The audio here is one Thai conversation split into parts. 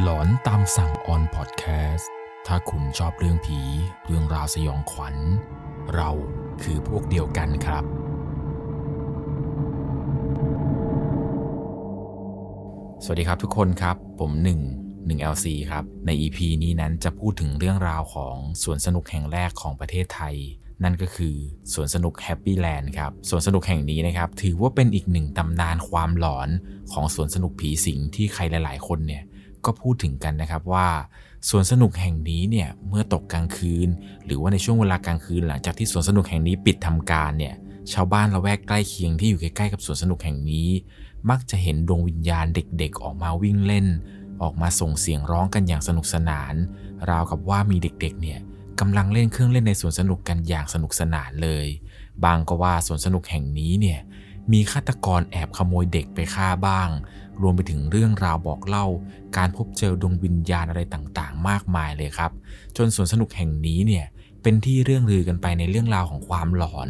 หลอนตามสั่งออนพอดแคสต์ ถ้าคุณชอบเรื่องผี เรื่องราวสยองขวัญ เราคือพวกเดียวกันครับ สวัสดีครับทุกคนครับ ผม1 1 LC ครับ ใน EP นี้นั้นจะพูดถึงเรื่องราวของสวนสนุกแห่งแรกของประเทศไทย นั่นก็คือสวนสนุกแฮปปี้แลนด์ครับ สวนสนุกแห่งนี้นะครับ ถือว่าเป็นอีกหนึ่งตำนานความหลอนของสวนสนุกผีสิงที่ใครหลาย ๆ คนเนี่ย ก็พูดถึงกันนะครับว่าสวนสนุกแห่งนี้เนี่ยเมื่อตกกลางคืน หรือว่าในช่วงเวลากลางคืน หลังจากที่สวนสนุกแห่งนี้ปิดทำการเนี่ยชาวบ้านละแวกใกล้เคียงที่อยู่ใกล้ๆกับสวนสนุกแห่งนี้ มักจะเห็นดวงวิญญาณเด็กๆ ออกมาวิ่งเล่น ออกมาส่งเสียงร้องกันอย่างสนุกสนาน ราวกับว่ามีเด็กๆเนี่ยกำลังเล่นเครื่องเล่นในสวนสนุกกันอย่างสนุกสนานเลย บางก็ว่าสวนสนุกแห่งนี้เนี่ย มีฆาตกรแอบขโมยเด็กไปฆ่าบ้าง รวมไปถึงเรื่องราวบอกเล่า การพบเจอดวงวิญญาณอะไรต่างๆ มากมายเลยครับ จนสวนสนุกแห่งนี้เนี่ยเป็นที่เรื่องลือกันไปในเรื่องราวของความหลอน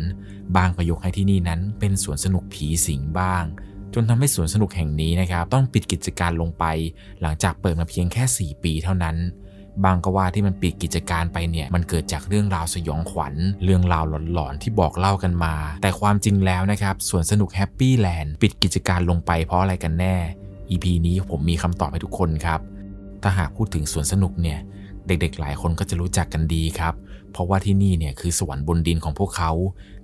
บางประยกให้ที่นี่นั้น เป็นสวนสนุกผีสิงบ้าง จนทำให้สวนสนุกแห่งนี้นะครับ ต้องปิดกิจการลงไป หลังจากเปิดมาเพียงแค่ 4 ปีเท่านั้น บางก็ว่าที่มันปิดกิจการไปเนี่ยมันเกิดจากเรื่องราวสยองขวัญ เรื่องราวหลอนๆที่บอกเล่ากันมา แต่ความจริงแล้วนะครับสวนสนุกแฮปปี้แลนด์ปิดกิจการลงไปเพราะอะไรกันแน่ EP นี้ผมมีคำตอบให้ทุกคนครับ ถ้าหากพูดถึงสวนสนุกเนี่ยเด็กๆ หลายคนก็จะรู้จักกันดีครับ เพราะว่าที่นี่เนี่ยคือสวรรค์บนดินของพวกเขา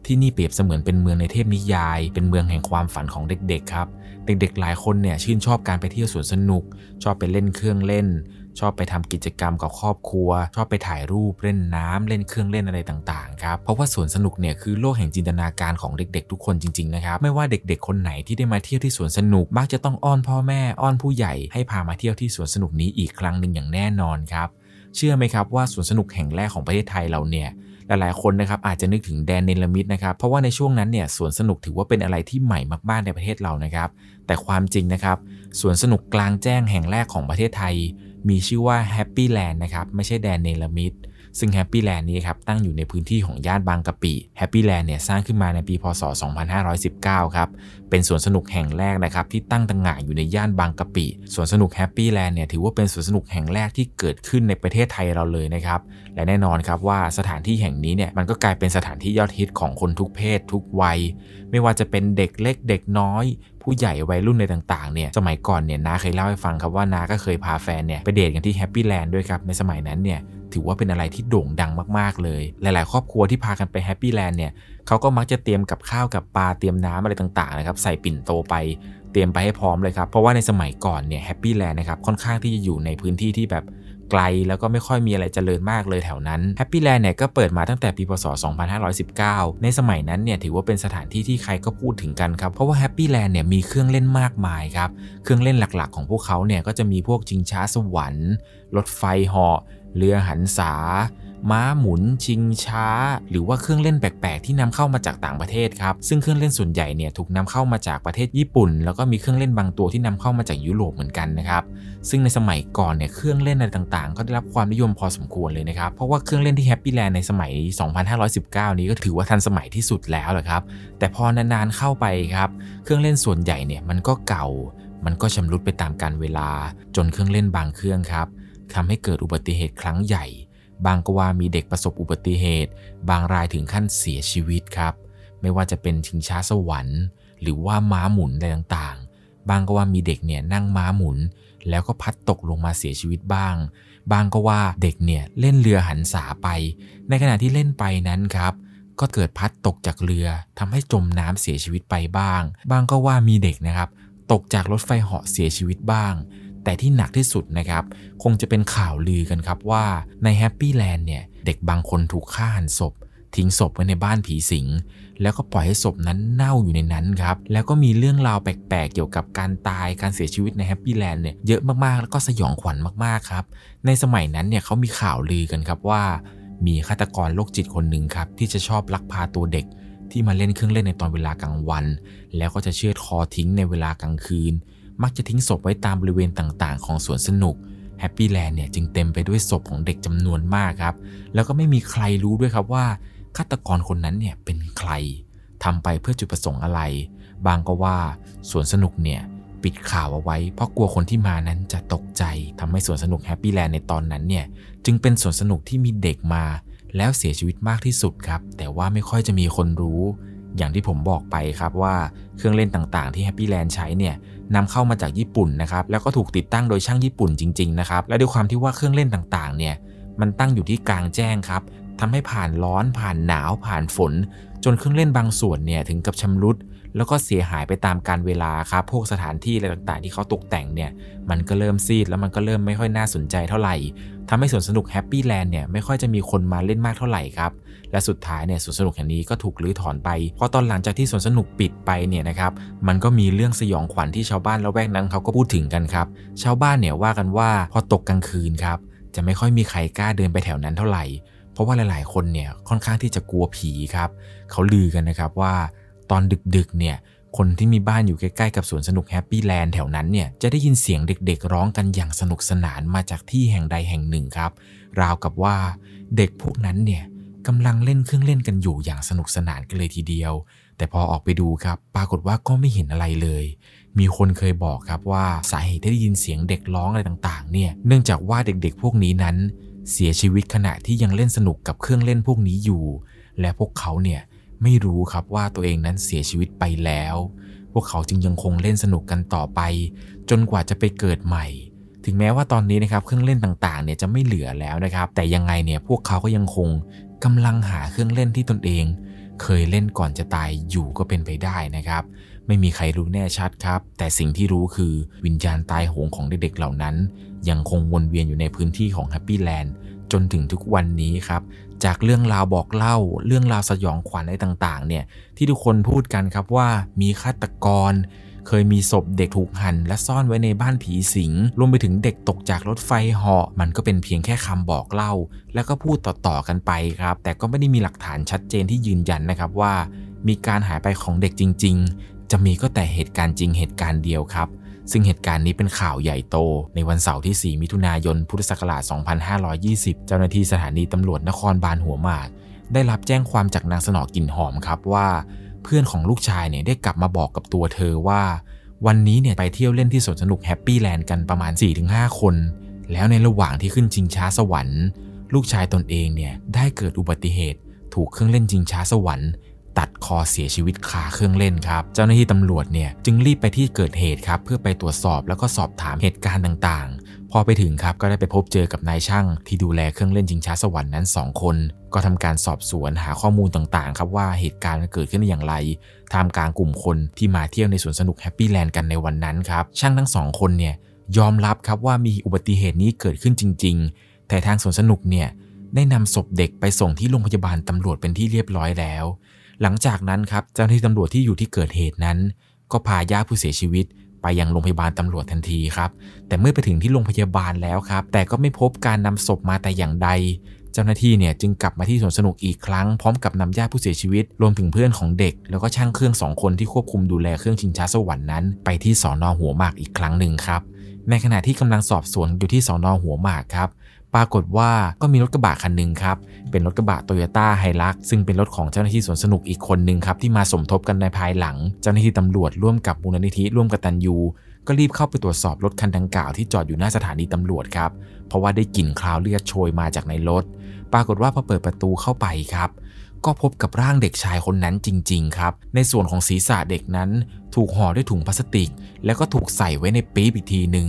ที่นี่เปรียบเสมือนเป็นเมืองในเทพนิยาย เป็นเมืองแห่งความฝันของเด็กๆ ครับ เด็กๆ หลายคนเนี่ยชื่นชอบการไปเที่ยวสวนสนุก ชอบไปเล่นเครื่องเล่น ชอบไปทำกิจกรรมกับครอบครัว ชอบไปถ่ายรูปเล่นน้ำเล่นเครื่องเล่นอะไรต่างๆครับเพราะว่าสวนสนุกเนี่ยคือโลกแห่งจินตนาการของเด็กๆ ทุกคนจริงๆนะครับไม่ว่าเด็กๆ คนไหนที่ได้มาเที่ยวที่สวนสนุกมักจะต้องอ้อนพ่อแม่อ้อนผู้ใหญ่ให้พามาเที่ยวที่สวนสนุกนี้อีกครั้งหนึ่งอย่างแน่นอนครับเชื่อไหมครับว่าสวนสนุกแห่งแรกของประเทศไทยเราเนี่ย หลายๆคนนะครับอาจจะนึกถึงแดนเนลมิดนะครับเพราะว่าในช่วงนั้นเนี่ยสวนสนุกถือว่าเป็นอะไรที่ใหม่มากๆในประเทศเรานะครับ แต่ความจริงนะครับสวนสนุกกลางแจ้งแห่งแรกของประเทศไทย มีชื่อว่าแฮปปี้แลนด์นะครับไม่ใช่แดนเนลมิด ซึ่ง Happy Land นี้ครับตั้งอยู่ในพื้นที่ของย่านบางกะปิ Happy Land เนี่ยสร้างขึ้นมาในปีพศ 2519 ครับ เป็นสวนสนุกแห่งแรกนะครับที่ตั้งตังหงาอยู่ในย่านบางกะปิสวนสนุก Happy Land เนี่ยถือว่าเป็นสวนสนุกแห่งแรกที่เกิดขึ้นในประเทศไทยเราเลยนะครับและแน่นอนครับว่าสถานที่แห่งนี้เนี่ยมันก็กลายเป็นสถานที่ยอดฮิตของคนทุกเพศทุกวัย ไม่ว่าจะเป็นเด็กเล็กเด็กน้อยผู้ใหญ่วัยรุ่นในต่างๆ เนี่ย สมัยก่อนเนี่ยน้าเคยเล่าให้ฟังครับว่าน้าก็เคยพาแฟนเนี่ยไปเดทกันที่แฮปปี้แลนด์ด้วยครับ ในสมัยนั้นเนี่ย ถือว่าเป็นอะไรที่โด่งดังมากๆเลย หลาย ๆ ครอบครัวที่พากันไปแฮปปี้แลนด์เนี่ยเขาก็มักจะเตรียมกับข้าวกับปลาเตรียมน้ำอะไรต่างๆนะครับใส่ปิ่นโตไปเตรียมไปให้พร้อมเลยครับ เพราะว่าในสมัยก่อนเนี่ยแฮปปี้แลนด์นะครับค่อนข้างที่จะอยู่ในพื้นที่ที่แบบไกลแล้วก็ไม่ค่อยมีอะไรเจริญมากเลยแถวนั้นแฮปปี้แลนด์เนี่ยก็เปิดมาตั้งแต่ปีพศ 2519 ในสมัยนั้นเนี่ยถือว่าเป็นสถานที่ที่ใครก็พูดถึงกันครับ เพราะว่าแฮปปี้แลนด์เนี่ยมีเครื่องเล่นมากมายครับ เครื่องเล่นหลักๆ ของพวกเขาเนี่ยก็จะมีพวกชิงช้าสวรรค์ รถไฟเหาะ เรือหรรษา ม้าหมุน ชิงช้า หรือว่าเครื่องเล่นแปลกๆ ที่นำเข้ามาจากต่างประเทศครับ ซึ่งเครื่องเล่นส่วนใหญ่เนี่ยถูกนำเข้ามาจากประเทศญี่ปุ่น แล้วก็มีเครื่องเล่นบางตัวที่นำเข้ามาจากยุโรปเหมือนกันนะครับ ซึ่งในสมัยก่อนเนี่ยเครื่องเล่นอะไรต่างๆ ก็ได้รับความนิยมพอสมควรเลยนะครับ เพราะว่าเครื่องเล่นที่แฮปปี้แลนด์ในสมัย 2519 นี้ก็ถือว่าทันสมัยที่สุดแล้วแหละครับ แต่พอนานๆเข้าไปครับ เครื่องเล่นส่วนใหญ่เนี่ยมันก็เก่ามันก็ชำรุดไปตามกาลเวลาจนเครื่องเล่นบางเครื่องครับ ทำให้เกิดอุบัติเหตุครั้งใหญ่ บางก็ว่ามีเด็กประสบอุบัติเหตุ บางรายถึงขั้นเสียชีวิตครับ ไม่ว่าจะเป็นชิงช้าสวรรค์ หรือว่าม้าหมุนอะไรต่างๆ บางก็ว่ามีเด็กเนี่ยนั่งม้าหมุน แล้วก็พัดตกลงมาเสียชีวิตบ้าง บ้างก็ว่าเด็กเนี่ยเล่นเรือหรรษาไป ในขณะที่เล่นไปนั้นครับก็เกิดพัดตกจากเรือทำให้จมน้ำเสียชีวิตไปบ้าง บ้างก็ว่ามีเด็กนะครับ ตกจากรถไฟเหาะเสียชีวิตบ้าง แต่ที่หนักที่สุดนะครับ คงจะเป็นข่าวลือกันครับว่าในแฮปปี้แลนด์เนี่ย เด็กบางคนถูกฆ่าหั่นศพ ทิ้งศพไว้ในบ้านผีสิง แล้วก็ปล่อยให้ศพนั้นเน่าอยู่ในนั้นครับ แล้วก็มีเรื่องราวแปลกๆ เกี่ยวกับการตายการเสียชีวิตในแฮปปี้แลนด์เนี่ยเยอะมากๆ แล้วก็สยองขวัญมากๆครับ ในสมัยนั้นเนี่ยเขามีข่าวลือกันครับว่า มีฆาตกรโรคจิตคนหนึ่งครับที่จะชอบลักพาตัวเด็กที่มาเล่นเครื่องเล่นในตอนเวลากลางวัน แล้วก็จะเชือดคอทิ้งในเวลากลางคืน มักจะทิ้งศพไว้ตามบริเวณต่างๆ ของสวนสนุกแฮปปี้แลนด์เนี่ยจึงเต็มไปด้วยศพของเด็กจำนวนมากครับ แล้วก็ไม่มีใครรู้ด้วยครับว่าฆาตกรคนนั้นเนี่ยเป็นใครทำไปเพื่อจุดประสงค์อะไร บ้างก็ว่าสวนสนุกเนี่ยปิดข่าวเอาไว้ เพราะกลัวคนที่มานั้นจะตกใจทำให้สวนสนุกแฮปปี้แลนด์ในตอนนั้นเนี่ยจึงเป็นสวนสนุกที่มีเด็กมา แล้วเสียชีวิตมากที่สุดครับ แต่ว่าไม่ค่อยจะมีคนรู้ อย่างที่ผมบอกไปครับว่าเครื่องเล่นต่างๆที่แฮปปี้แลนด์ใช้เนี่ยนำเข้ามาจากญี่ปุ่นนะครับแล้วก็ถูกติดตั้งโดยช่างญี่ปุ่นจริงๆนะครับและด้วยความที่ว่าเครื่องเล่นต่างๆเนี่ยมันตั้งอยู่ที่กลางแจ้งครับทำให้ผ่านร้อนผ่านหนาวผ่านฝน จนเครื่องเล่นบางส่วนเนี่ยถึงกับชำรุด แล้วก็เสียหายไปตามกาลเวลาครับพวกสถานที่อะไรต่างๆ ที่เขาตกแต่งเนี่ยมันก็เริ่มซีดแล้วมันก็เริ่มไม่ค่อยน่าสนใจเท่าไหร่ทำให้สวนสนุกแฮปปี้แลนด์เนี่ยไม่ค่อยจะมีคนมาเล่นมากเท่าไหร่ครับ และสุดท้ายเนี่ยสวนสนุกแห่งนี้ก็ถูกรื้อถอนไปพอตอนหลังจากที่สวนสนุกปิดไปเนี่ยนะครับมันก็มีเรื่องสยองขวัญที่ชาวบ้านละแวกนั้นเขาก็พูดถึงกันครับชาวบ้านเนี่ยว่ากันว่าพอตกกลางคืนครับจะไม่ค่อยมีใครกล้าเดินไปแถวนั้นเท่าไหร่ เพราะว่าหลาย ๆ คนเนี่ยค่อนข้างที่จะกลัวผีครับเขาลือกันนะครับว่าตอนดึก ๆ เนี่ยคนที่มีบ้านอยู่ใกล้ ๆ กับสวนสนุกแฮปปี้แลนด์แถวนั้นเนี่ยจะได้ยินเสียงเด็ก ๆ ร้องกันอย่างสนุกสนานมาจากที่แห่งใดแห่งหนึ่งครับ ราวกับว่าเด็กพวกนั้นเนี่ย กำลังเล่นเครื่องเล่นกันอยู่อย่างสนุกสนานกันเลยทีเดียว แต่พอออกไปดูครับ ปรากฏว่าก็ไม่เห็นอะไรเลย มีคนเคยบอกครับว่าสาเหตุที่ได้ยินเสียงเด็กร้องอะไรต่างๆ เนี่ย เนื่องจากว่าเด็กๆ พวกนี้นั้น เสียชีวิตขณะที่ยังเล่นสนุกกับเครื่องเล่นพวกนี้อยู่ และพวกเขาเนี่ยไม่รู้ครับว่าตัวเองนั้นเสียชีวิตไปแล้ว พวกเขาจึงยังคงเล่นสนุกกันต่อไป จนกว่าจะไปเกิดใหม่ถึงแม้ว่าตอนนี้นะครับเครื่องเล่นต่างๆเนี่ยจะไม่เหลือแล้วนะครับ แต่ยังไงเนี่ยพวกเขาก็ยังคง กำลังหาเครื่องเล่นที่ตนเอง เคยเล่นก่อนจะตายอยู่ก็เป็นไปได้นะครับ ไม่มีใครรู้แน่ชัดครับ แต่สิ่งที่รู้คือวิญญาณตายโหงของเด็กๆเหล่านั้น ยังคงวนเวียนอยู่ในพื้นที่ของแฮปปี้แลนด์จนถึงทุกวันนี้ครับ จากเรื่องราวบอกเล่า เรื่องราวสยองขวัญอะไรต่างๆ เนี่ยที่ทุกคนพูดกันครับว่ามีฆาตกร เคยมีศพเด็กถูกหั่นและซ่อนไว้ในบ้านผีสิง รวมไปถึงเด็กตกจากรถไฟเหาะมันก็เป็นเพียงแค่คำบอกเล่า แล้วก็พูดต่อๆกันไปครับ แต่ก็ไม่ได้มีหลักฐานชัดเจนที่ยืนยันนะครับว่า มีการหายไปของเด็กจริง ๆ จะมีก็แต่เหตุการณ์จริงเหตุการณ์เดียวครับซึ่งเหตุการณ์นี้เป็นข่าวใหญ่โต ในวันเสาร์ที่ 4 มิถุนายน พุทธศักราช 2520 เจ้าหน้าที่สถานีตำรวจนครบาลหัวหมาก ได้รับแจ้งความจากนางสนอกลิ่นหอมครับว่า เพื่อนของลูกชายเนี่ยได้กลับมาบอกกับตัวเธอว่า วันนี้เนี่ยไปเที่ยวเล่นที่สวนสนุกแฮปปี้แลนด์กันประมาณ 4-5 คน แล้วในระหว่างที่ขึ้นชิงช้าสวรรค์ ลูกชายตนเองเนี่ยได้เกิดอุบัติเหตุ ถูกเครื่องเล่นชิงช้าสวรรค์ตัดคอเสียชีวิตคาเครื่องเล่นครับ เจ้าหน้าที่ตำรวจเนี่ยจึงรีบไปที่เกิดเหตุครับ เพื่อไปตรวจสอบแล้วก็สอบถามเหตุการณ์ต่าง พอไปถึงครับก็ได้ไปพบเจอกับนายช่าง ที่ดูแลเครื่องเล่นชิงช้าสวรรค์นั้น 2 คน ก็ทำการสอบสวนหาข้อมูลต่างๆ ครับว่าเหตุการณ์เกิดขึ้นอย่างไรท่ามกลางกลุ่มคนที่มาเที่ยวในสวนสนุกแฮปปี้แลนด์กันในวันนั้นครับ ช่างทั้งสองคนเนี่ยยอมรับครับว่ามีอุบัติเหตุนี้เกิดขึ้นจริง ๆ แต่ทางสวนสนุกเนี่ยได้นำศพเด็กไปส่งที่โรงพยาบาลตำรวจเป็นที่เรียบร้อยแล้ว หลังจากนั้นครับเจ้าหน้าที่ตำรวจที่อยู่ที่เกิดเหตุนั้น ก็พาญาติผู้เสียชีวิต ไปยังโรงพยาบาลตำรวจทันทีครับ แต่เมื่อไปถึงที่โรงพยาบาลแล้วครับ แต่ก็ไม่พบการนำศพมาแต่อย่างใด เจ้าหน้าที่เนี่ยจึงกลับมาที่สวนสนุกอีกครั้งพร้อมกับนำญาติผู้เสียชีวิต รวมถึงเพื่อนของเด็ก แล้วก็ช่างเครื่องสองคนที่ควบคุมดูแลเครื่องชิงช้าสวรรค์นั้น ไปที่สอนอหัวหมากอีกครั้งหนึ่งครับ ในขณะที่กำลังสอบสวนอยู่ที่สอนอหัวหมากครับ ปรากฏว่าก็มีรถกระบะคันหนึ่งครับ เป็นรถกระบะโตโยต้าไฮลักซึ่งเป็นรถของเจ้าหน้าที่สวนสนุกอีกคนหนึ่งครับ ที่มาสมทบกันในภายหลัง เจ้าหน้าที่ตำรวจร่วมกับมูลนิธิร่วมกับตันยูก็รีบเข้าไปตรวจสอบรถคันดังกล่าวที่จอดอยู่หน้าสถานีตำรวจครับ เพราะว่าได้กลิ่นคราวเลือดโชยมาจากในรถ ปรากฏว่าพอเปิดประตูเข้าไปครับ ก็พบกับร่างเด็กชายคนนั้นจริง ๆ ครับ ในส่วนของศีรษะเด็กนั้น ถูกห่อด้วยถุงพลาสติก แล้วก็ถูกใส่ไว้ในปี๊บอีกทีหนึ่ง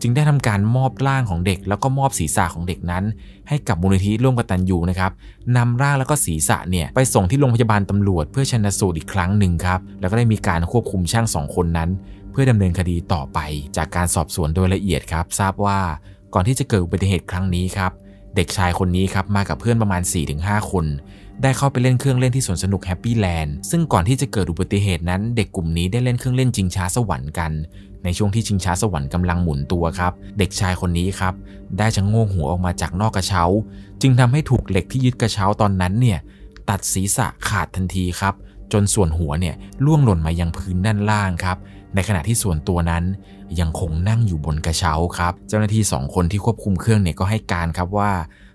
จึงได้ทำการมอบร่างของเด็ก แล้วก็มอบศีรษะของเด็กนั้น ให้กับมูลนิธิร่วมกตันยูนะครับนำร่างแล้วก็ศีรษะเนี่ยไปส่งที่โรงพยาบาลตำรวจ เพื่อชันสูตรอีกครั้งหนึ่งครับแล้วก็ได้มีการควบคุมช่างสองคนนั้น เพื่อดำเนินคดีต่อไป จากการสอบสวนโดยละเอียดครับ ทราบว่าก่อนที่จะเกิดอุบัติเหตุครั้งนี้ครับเด็กชายคนนี้ครับมากับเพื่อนประมาณ 4-5 คน ได้เข้าไปเล่นเครื่องเล่นที่สวนสนุกแฮปปี้แลนด์ซึ่งก่อนที่จะเกิดอุบัติเหตุนั้น เด็กกลุ่มนี้ได้เล่นเครื่องเล่นจิงช้าสวรรค์กัน ในช่วงที่ชิงช้าสวรรค์กำลังหมุนตัวครับ เด็กชายคนนี้ครับ ได้ชะโงกหัวออกมาจากนอกกระเช้า จึงทำให้ถูกเหล็กที่ยึดกระเช้าตอนนั้นเนี่ยตัดศีรษะขาดทันทีครับ จนส่วนหัวเนี่ยล่วงหล่นมายังพื้นด้านล่างครับ ในขณะที่ส่วนตัวนั้นยังคงนั่งอยู่บนกระเช้าครับ เจ้าหน้าที่ 2 คนที่ควบคุมเครื่องเนี่ยก็ให้การครับว่า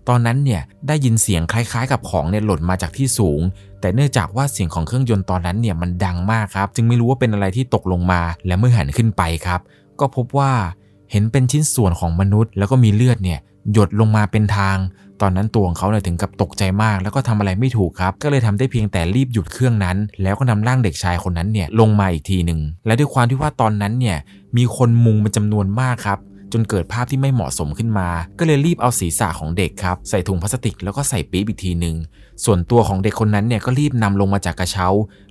ตอนนั้นเนี่ยได้ยินเสียงคล้ายๆ กับของเนี่ยหล่นมาจากที่สูง แต่เนื่องจากว่าเสียงของเครื่องยนต์ตอนนั้นเนี่ยมันดังมากครับ จึงไม่รู้ว่าเป็นอะไรที่ตกลงมา และเมื่อหันขึ้นไปครับ ก็พบว่าเห็นเป็นชิ้นส่วนของมนุษย์ แล้วก็มีเลือดเนี่ยหยดลงมาเป็นทาง ตอนนั้นตัวของเขาเนี่ยถึงกับตกใจมาก แล้วก็ทำอะไรไม่ถูกครับ ก็เลยทำได้เพียงแต่รีบหยุดเครื่องนั้น แล้วก็นำร่างเด็กชายคนนั้นเนี่ยลงมาอีกทีหนึ่ง และด้วยความที่ว่าตอนนั้นเนี่ยมีคนมุงเป็นจำนวนมากครับ จนเกิดภาพที่ไม่เหมาะสมขึ้นมา ก็เลยรีบเอาศีรษะของเด็กครับใส่ถุงพลาสติกแล้วก็ใส่ปี๊บอีกทีหนึ่งส่วนตัวของเด็กคนนั้นเนี่ยก็รีบนำลงมาจากกระเช้า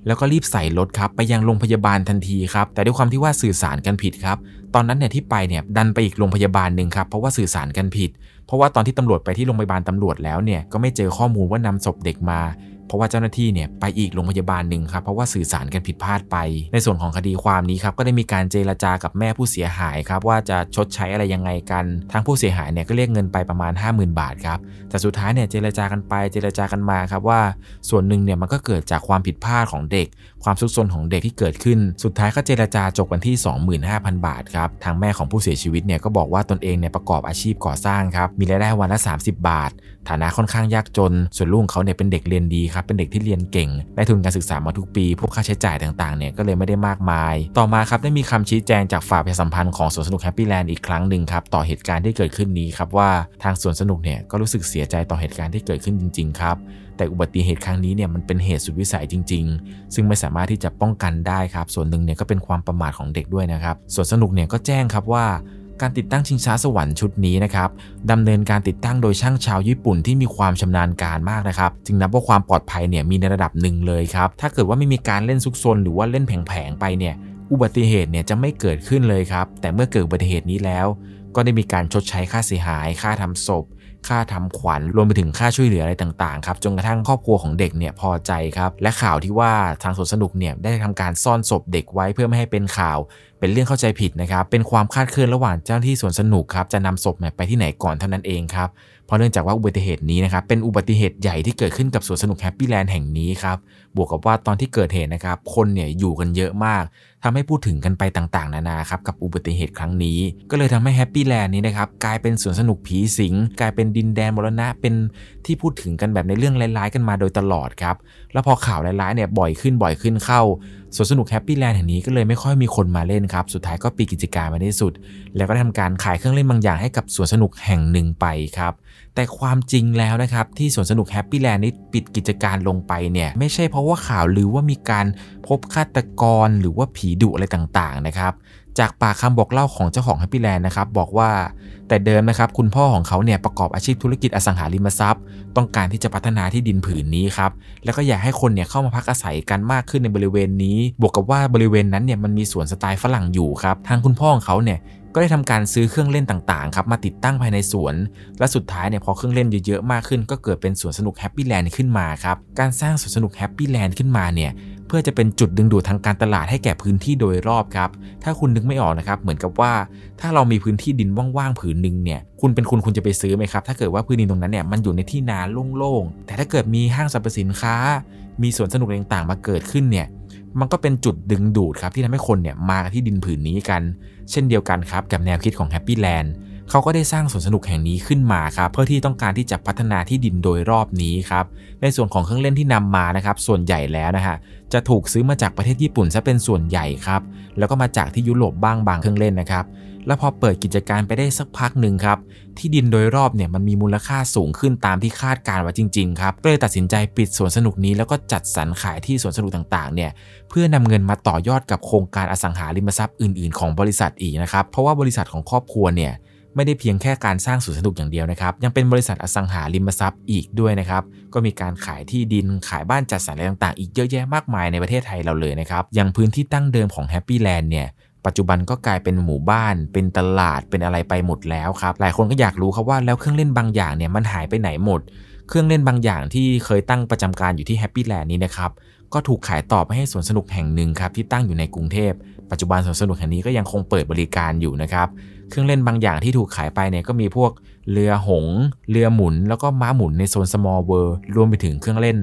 แล้วก็รีบใส่รถครับไปยังโรงพยาบาลทันทีครับแต่ด้วยความที่ว่าสื่อสารกันผิดครับตอนนั้นเนี่ยที่ไปเนี่ยดันไปอีกโรงพยาบาลหนึ่งครับเพราะว่าสื่อสารกันผิด เพราะว่าตอนที่ตำรวจไปที่โรงพยาบาลตำรวจแล้วเนี่ยก็ไม่เจอข้อมูลว่านำศพเด็กมา ราะว่าเจ้าหน้าที่เนี่ยไปอีกโรงพยาบาลหนึ่งครับเพราะว่าสื่อสารกันผิดพลาดไป ในส่วนของคดีความนี้ครับก็ได้มีการเจรจากับแม่ผู้เสียหายครับว่าจะชดใช้อะไรยังไงกันทางผู้เสียหายเนี่ยก็เรียกเงินไปประมาณ 50,000 บาทครับแต่สุดท้ายเนี่ยเจรจากันไปเจรจากันมาครับว่า ส่วนหนึ่งเนี่ยมันก็เกิดจากความผิดพลาดของเด็ก ความซุกซนของเด็กที่เกิดขึ้น สุดท้ายก็เจรจาจบกันที่ 25,000 บาทครับทางแม่ของผู้เสียชีวิตเนี่ยก็บอกว่าตนเองเนี่ยประกอบอาชีพก่อสร้างครับมีรายได้วันละ 30 บาท ฐานะค่อนข้างยากจน ส่วนลูกเขาเนี่ยเป็นเด็กเรียนดีครับเป็นเด็กที่เรียนเก่ง ได้ทุนการศึกษามาทุกปี พวกค่าใช้จ่ายต่างๆเนี่ยก็เลยไม่ได้มากมาย ต่อมาครับได้มีคำชี้แจงจากฝ่ายประชาสัมพันธ์ของสวนสนุกแฮปปี้แลนด์อีกครั้งหนึ่งครับต่อเหตุการณ์ที่เกิดขึ้นนี้ครับว่าทางสวนสนุกเนี่ยก็รู้สึกเสียใจต่อเหตุการณ์ที่เกิดขึ้นจริงๆครับแต่อุบัติเหตุครั้งนี้เนี่ยมันเป็นเหตุสุดวิสัยจริง ๆ ซึ่งไม่สามารถที่จะป้องกันได้ครับ ส่วนหนึ่งเนี่ยก็เป็นความประมาทของเด็กด้วยนะครับส่วนสนุกเนี่ยก็แจ้งครับว่า การติดตั้งชิงช้าสวรรค์ชุดนี้นะครับดำเนินการติดตั้งโดยช่างชาวญี่ปุ่นที่มีความชำนาญการมากนะครับ จึงนับว่าความปลอดภัยเนี่ยมีในระดับหนึ่งเลยครับ ถ้าเกิดว่าไม่มีการเล่นซุกซนหรือว่าเล่นแผงๆไปเนี่ย อุบัติเหตุเนี่ยจะไม่เกิดขึ้นเลยครับ แต่เมื่อเกิดอุบัติเหตุนี้แล้ว ก็ได้มีการชดใช้ค่าเสียหาย ค่าทำศพ ค่าทำขวัญรวมไปถึงค่าช่วยเหลืออะไรต่างๆครับจนกระทั่งครอบครัวของเด็กเนี่ยพอใจครับ และข่าวที่ว่าทางสวนสนุกเนี่ยได้ทำการซ่อนศพเด็กไว้เพื่อไม่ให้เป็นข่าว เป็นเรื่องเข้าใจผิดนะครับเป็นความคาดเคลื่อนระหว่างเจ้าหน้าที่สวนสนุกครับจะนำศพไปที่ไหนก่อนเท่านั้นเองครับ ราะเนื่องจากว่าอุบัติเหตุนี้นะครับเป็นอุบัติเหตุใหญ่ที่เกิดขึ้นกับสวนสนุกแฮปปี้แลนด์แห่งนี้ครับบวกกับว่าตอนที่เกิดเหตุนะครับคนเนี่ยอยู่กันเยอะมากทำให้พูดถึงกันไปต่างๆ นานาครับกับอุบัติเหตุครั้งนี้ ก็เลยทำให้แฮปปี้แลนด์นี้นะครับกลายเป็นสวนสนุกผีสิง กลายเป็นดินแดนมรณะเป็นที่พูดถึงกันแบบในเรื่องร้ายๆกันมาโดยตลอดครับแล้วพอข่าวร้ายๆเนี่ยบ่อยขึ้นบ่อยขึ้นเข้า สวนสนุกแฮปปี้แลนด์แห่งนี้ก็เลยไม่ค่อยมีคนมาเล่นครับ สุดท้ายก็ปิดกิจการมาในที่สุด แล้วก็ทำการขายเครื่องเล่นบางอย่างให้กับสวนสนุกแห่งหนึ่งไปครับ แต่ความจริงแล้วนะครับที่สวนสนุกแฮปปี้แลนด์นี้ปิดกิจการลงไปเนี่ยไม่ใช่เพราะว่าข่าวหรือว่ามีการพบฆาตกรหรือว่าผีดุอะไรต่างๆนะครับ จากปากคำบอกเล่าของเจ้าของแฮปปี้แลนด์นะครับบอกว่าแต่เดิมนะครับคุณพ่อของเขาเนี่ยประกอบอาชีพธุรกิจอสังหาริมทรัพย์ ต้องการที่จะพัฒนาที่ดินผืนนี้ครับแล้วก็อยากให้คนเนี่ยเข้ามาพักอาศัยกันมากขึ้นในบริเวณนี้ บวกกับว่าบริเวณนั้นเนี่ยมันมีสวนสไตล์ฝรั่งอยู่ครับทางคุณพ่อของเขาเนี่ยก็ได้ทำการซื้อเครื่องเล่นต่างๆครับมาติดตั้งภายในสวน และสุดท้ายเนี่ยพอเครื่องเล่นเยอะๆมากขึ้น ก็เกิดเป็นสวนสนุกแฮปปี้แลนด์ขึ้นมาครับการสร้างสวนสนุกแฮปปี้แลนด์ขึ้นมาเนี่ย เพื่อจะเป็นจุดดึงดูดทางการตลาดให้แก่พื้นที่โดยรอบครับ ถ้าคุณนึกไม่ออกนะครับ เหมือนกับว่า ถ้าเรามีพื้นที่ดินว่างๆผืนหนึ่งเนี่ย คุณเป็นคุณคุณจะไปซื้อไหมครับ ถ้าเกิดว่าพื้นดินตรงนั้นเนี่ยมันอยู่ในที่นาโล่งๆ แต่ถ้าเกิดมีห้างสรรพสินค้า มีสวนสนุกต่างๆ มาเกิดขึ้นเนี่ย มันก็เป็นจุดดึงดูดครับที่ทำให้คนเนี่ยมาที่ดินผืนนี้กัน เช่นเดียวกันครับกับแนวคิดของ Happy Land เขาก็ได้สร้างสวนสนุกแห่งนี้ขึ้นมาครับเพื่อที่ต้องการที่จะพัฒนาที่ดินโดยรอบนี้ครับในส่วนของเครื่องเล่นที่นำมานะครับส่วนใหญ่แล้วนะฮะจะถูกซื้อมาจากประเทศญี่ปุ่นซะเป็นส่วนใหญ่ครับแล้วก็มาจากที่ยุโรปบ้างบางเครื่องเล่นนะครับแล้วพอเปิดกิจการไปได้สักพักหนึ่งครับ ที่ดินโดยรอบเนี่ยมันมีมูลค่าสูงขึ้นตามที่คาดการไว้จริงๆครับก็เลยตัดสินใจปิดสวนสนุกนี้แล้วก็จัดสรรขายที่สวนสนุกต่างๆเนี่ยเพื่อนำเงินมาต่อยอดกับโครงการอสังหาริมทรัพย์อื่นๆ ของบริษัทอีกนะครับเพราะว่าบริษัทของครอบครัวเนี่ย ไม่ได้เพียงแค่การสร้างสวนสนุกอย่างเดียวนะครับ ยังเป็นบริษัทอสังหาริมทรัพย์อีกด้วยนะครับ ก็มีการขายที่ดินขายบ้านจัดสรรอะไรต่างๆ อีกเยอะแยะมากมายในประเทศไทยเราเลยนะครับ อย่างพื้นที่ตั้งเดิมของแฮปปี้แลนด์เนี่ยปัจจุบันก็กลายเป็นหมู่บ้าน เป็นตลาดเป็นอะไรไปหมดแล้วครับ หลายคนก็อยากรู้ครับว่าแล้วเครื่องเล่นบางอย่างเนี่ยมันหายไปไหนหมด เครื่องเล่นบางอย่างที่เคยตั้งประจำการอยู่ที่แฮปปี้แลนด์นี้นะครับก็ถูกขายต่อไปให้สวนสนุกแห่งหนึ่งครับที่ตั้งอยู่ในกรุงเทพ ปัจจุบันสวนสนุกแห่งนี้ก็ยังคงเปิดบริการอยู่นะครับ เครื่องเล่นบางอย่างที่ถูกขายไปเนี่ยก็มีพวกเรือหง เรือหมุน แล้วก็ม้าหมุนในโซน small world รวมไปถึงเครื่องเล่น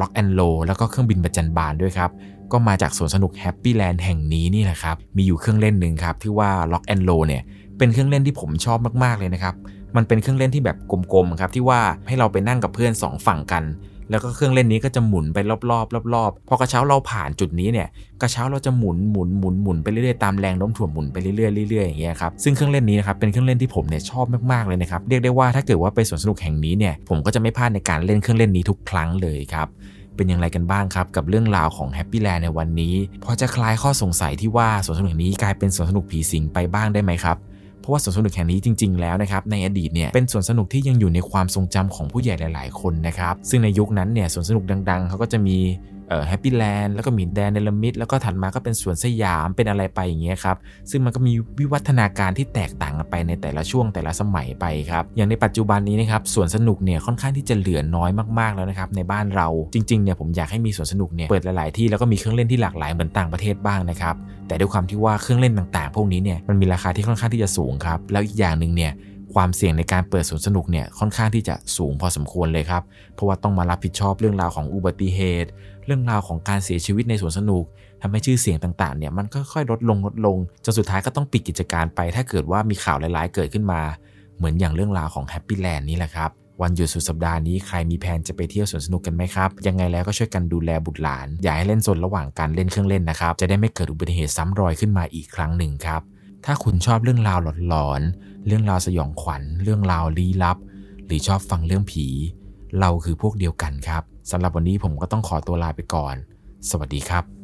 lock and load แล้วก็เครื่องบินประจันบานด้วยครับ ก็มาจากสวนสนุกแฮปปี้แลนด์แห่งนี้นี่แหละครับ มีอยู่เครื่องเล่นหนึ่งครับที่ว่า Lock and Roll เนี่ยเป็นเครื่องเล่นที่ผมชอบมากๆเลยนะครับ มันเป็นเครื่องเล่นที่แบบกลมๆครับที่ว่าให้เราไปนั่งกับเพื่อน 2 ฝั่งกัน แล้วก็เครื่องเล่นนี้ก็จะหมุนไปรอบๆรอบๆพอกระเช้าเราผ่านจุดนี้เนี่ยกระเช้าเราจะหมุนหมุนหมุนหมุนไปเรื่อยๆตามแรงโน้มถ่วงหมุนไปเรื่อยๆเรื่อยๆอย่างเงี้ยครับซึ่งเครื่องเล่นนี้นะครับเป็นเครื่องเล่นที่ผมเนี่ยชอบมากๆเลยนะครับเรียกได้ว่าถ้าเกิดว่าไปสวนสนุกแห่งนี้เนี่ยผมก็จะไม่พลาดในการเล่นเครื่องเล่นนี้ทุกครั้งเลยครับเป็นอย่างไรกันบ้างครับ กับเรื่องราวของแฮปปี้แลนด์ในวันนี้ พอจะคลายข้อสงสัยที่ว่าสวนสนุกแห่งนี้กลายเป็นสวนสนุกผีสิงไปบ้างได้ไหมครับ เพราะว่าสวนสนุกแห่งนี้จริง ๆ แล้วนะครับในอดีตเนี่ยเป็นสวนสนุกที่ยังอยู่ในความทรงจำของผู้ใหญ่หลาย ๆ คนนะครับซึ่งในยุคนั้นเนี่ยสวนสนุกดัง ๆเขาก็จะมี แฮปปี้แลนด์แล้วก็มีแดนเนรมิตแล้วก็ถัดมาก็เป็นสวนสยามเป็นอะไรไปอย่างเงี้ยครับซึ่งมันก็มีวิวัฒนาการที่แตกต่างกันไปในแต่ละช่วงแต่ละสมัยไปครับอย่างในปัจจุบันนี้นะครับสวนสนุกเนี่ยค่อนข้างที่จะเหลือน้อยมากๆแล้วนะครับในบ้านเราจริงๆเนี่ยผมอยากให้มีสวนสนุกเนี่ยเปิดหลายๆที่แล้วก็มีเครื่องเล่นที่หลากหลายเหมือนต่างประเทศบ้างนะครับแต่ด้วยความที่ว่าเครื่องเล่นต่างๆ พวกนี้เนี่ยมันมีราคาที่ค่อนข้างที่จะสูงครับแล้วอีกอย่างหนึ่งเนี่ย ความเสี่ยงในการเปิดสวนสนุกเนี่ยค่อนข้างที่จะสูงพอสมควรเลยครับ เพราะว่าต้องมารับผิดชอบเรื่องราวของอุบัติเหตุ เรื่องราวของการเสียชีวิตในสวนสนุกทำให้ชื่อเสียงต่างๆเนี่ยมันค่อยๆลดลงลดลงจนสุดท้ายก็ต้องปิดกิจการไป ถ้าเกิดว่ามีข่าวร้ายๆเกิดขึ้นมา เหมือนอย่างเรื่องราวของแฮปปี้แลนด์นี่แหละครับวันหยุดสุดสัปดาห์นี้ใครมีแผนจะไปเที่ยวสวนสนุกกันไหมครับ ยังไงแล้วก็ช่วยกันดูแลบุตรหลาน อย่าให้เล่นซนระหว่างการเล่นเครื่องเล่นนะครับ จะได้ไม่เกิดอุบัติเหตุซ้ำรอยขึ้นมาอีกครั้งหนึ่งครับ ถ้าคุณชอบเรื่องราวหลอนๆ เรื่องราวสยองขวัญ เรื่องราวลี้ลับ หรือชอบฟังเรื่องผี เราคือพวกเดียวกันครับสำหรับวันนี้ผมก็ต้องขอตัวลาไปก่อน สวัสดีครับ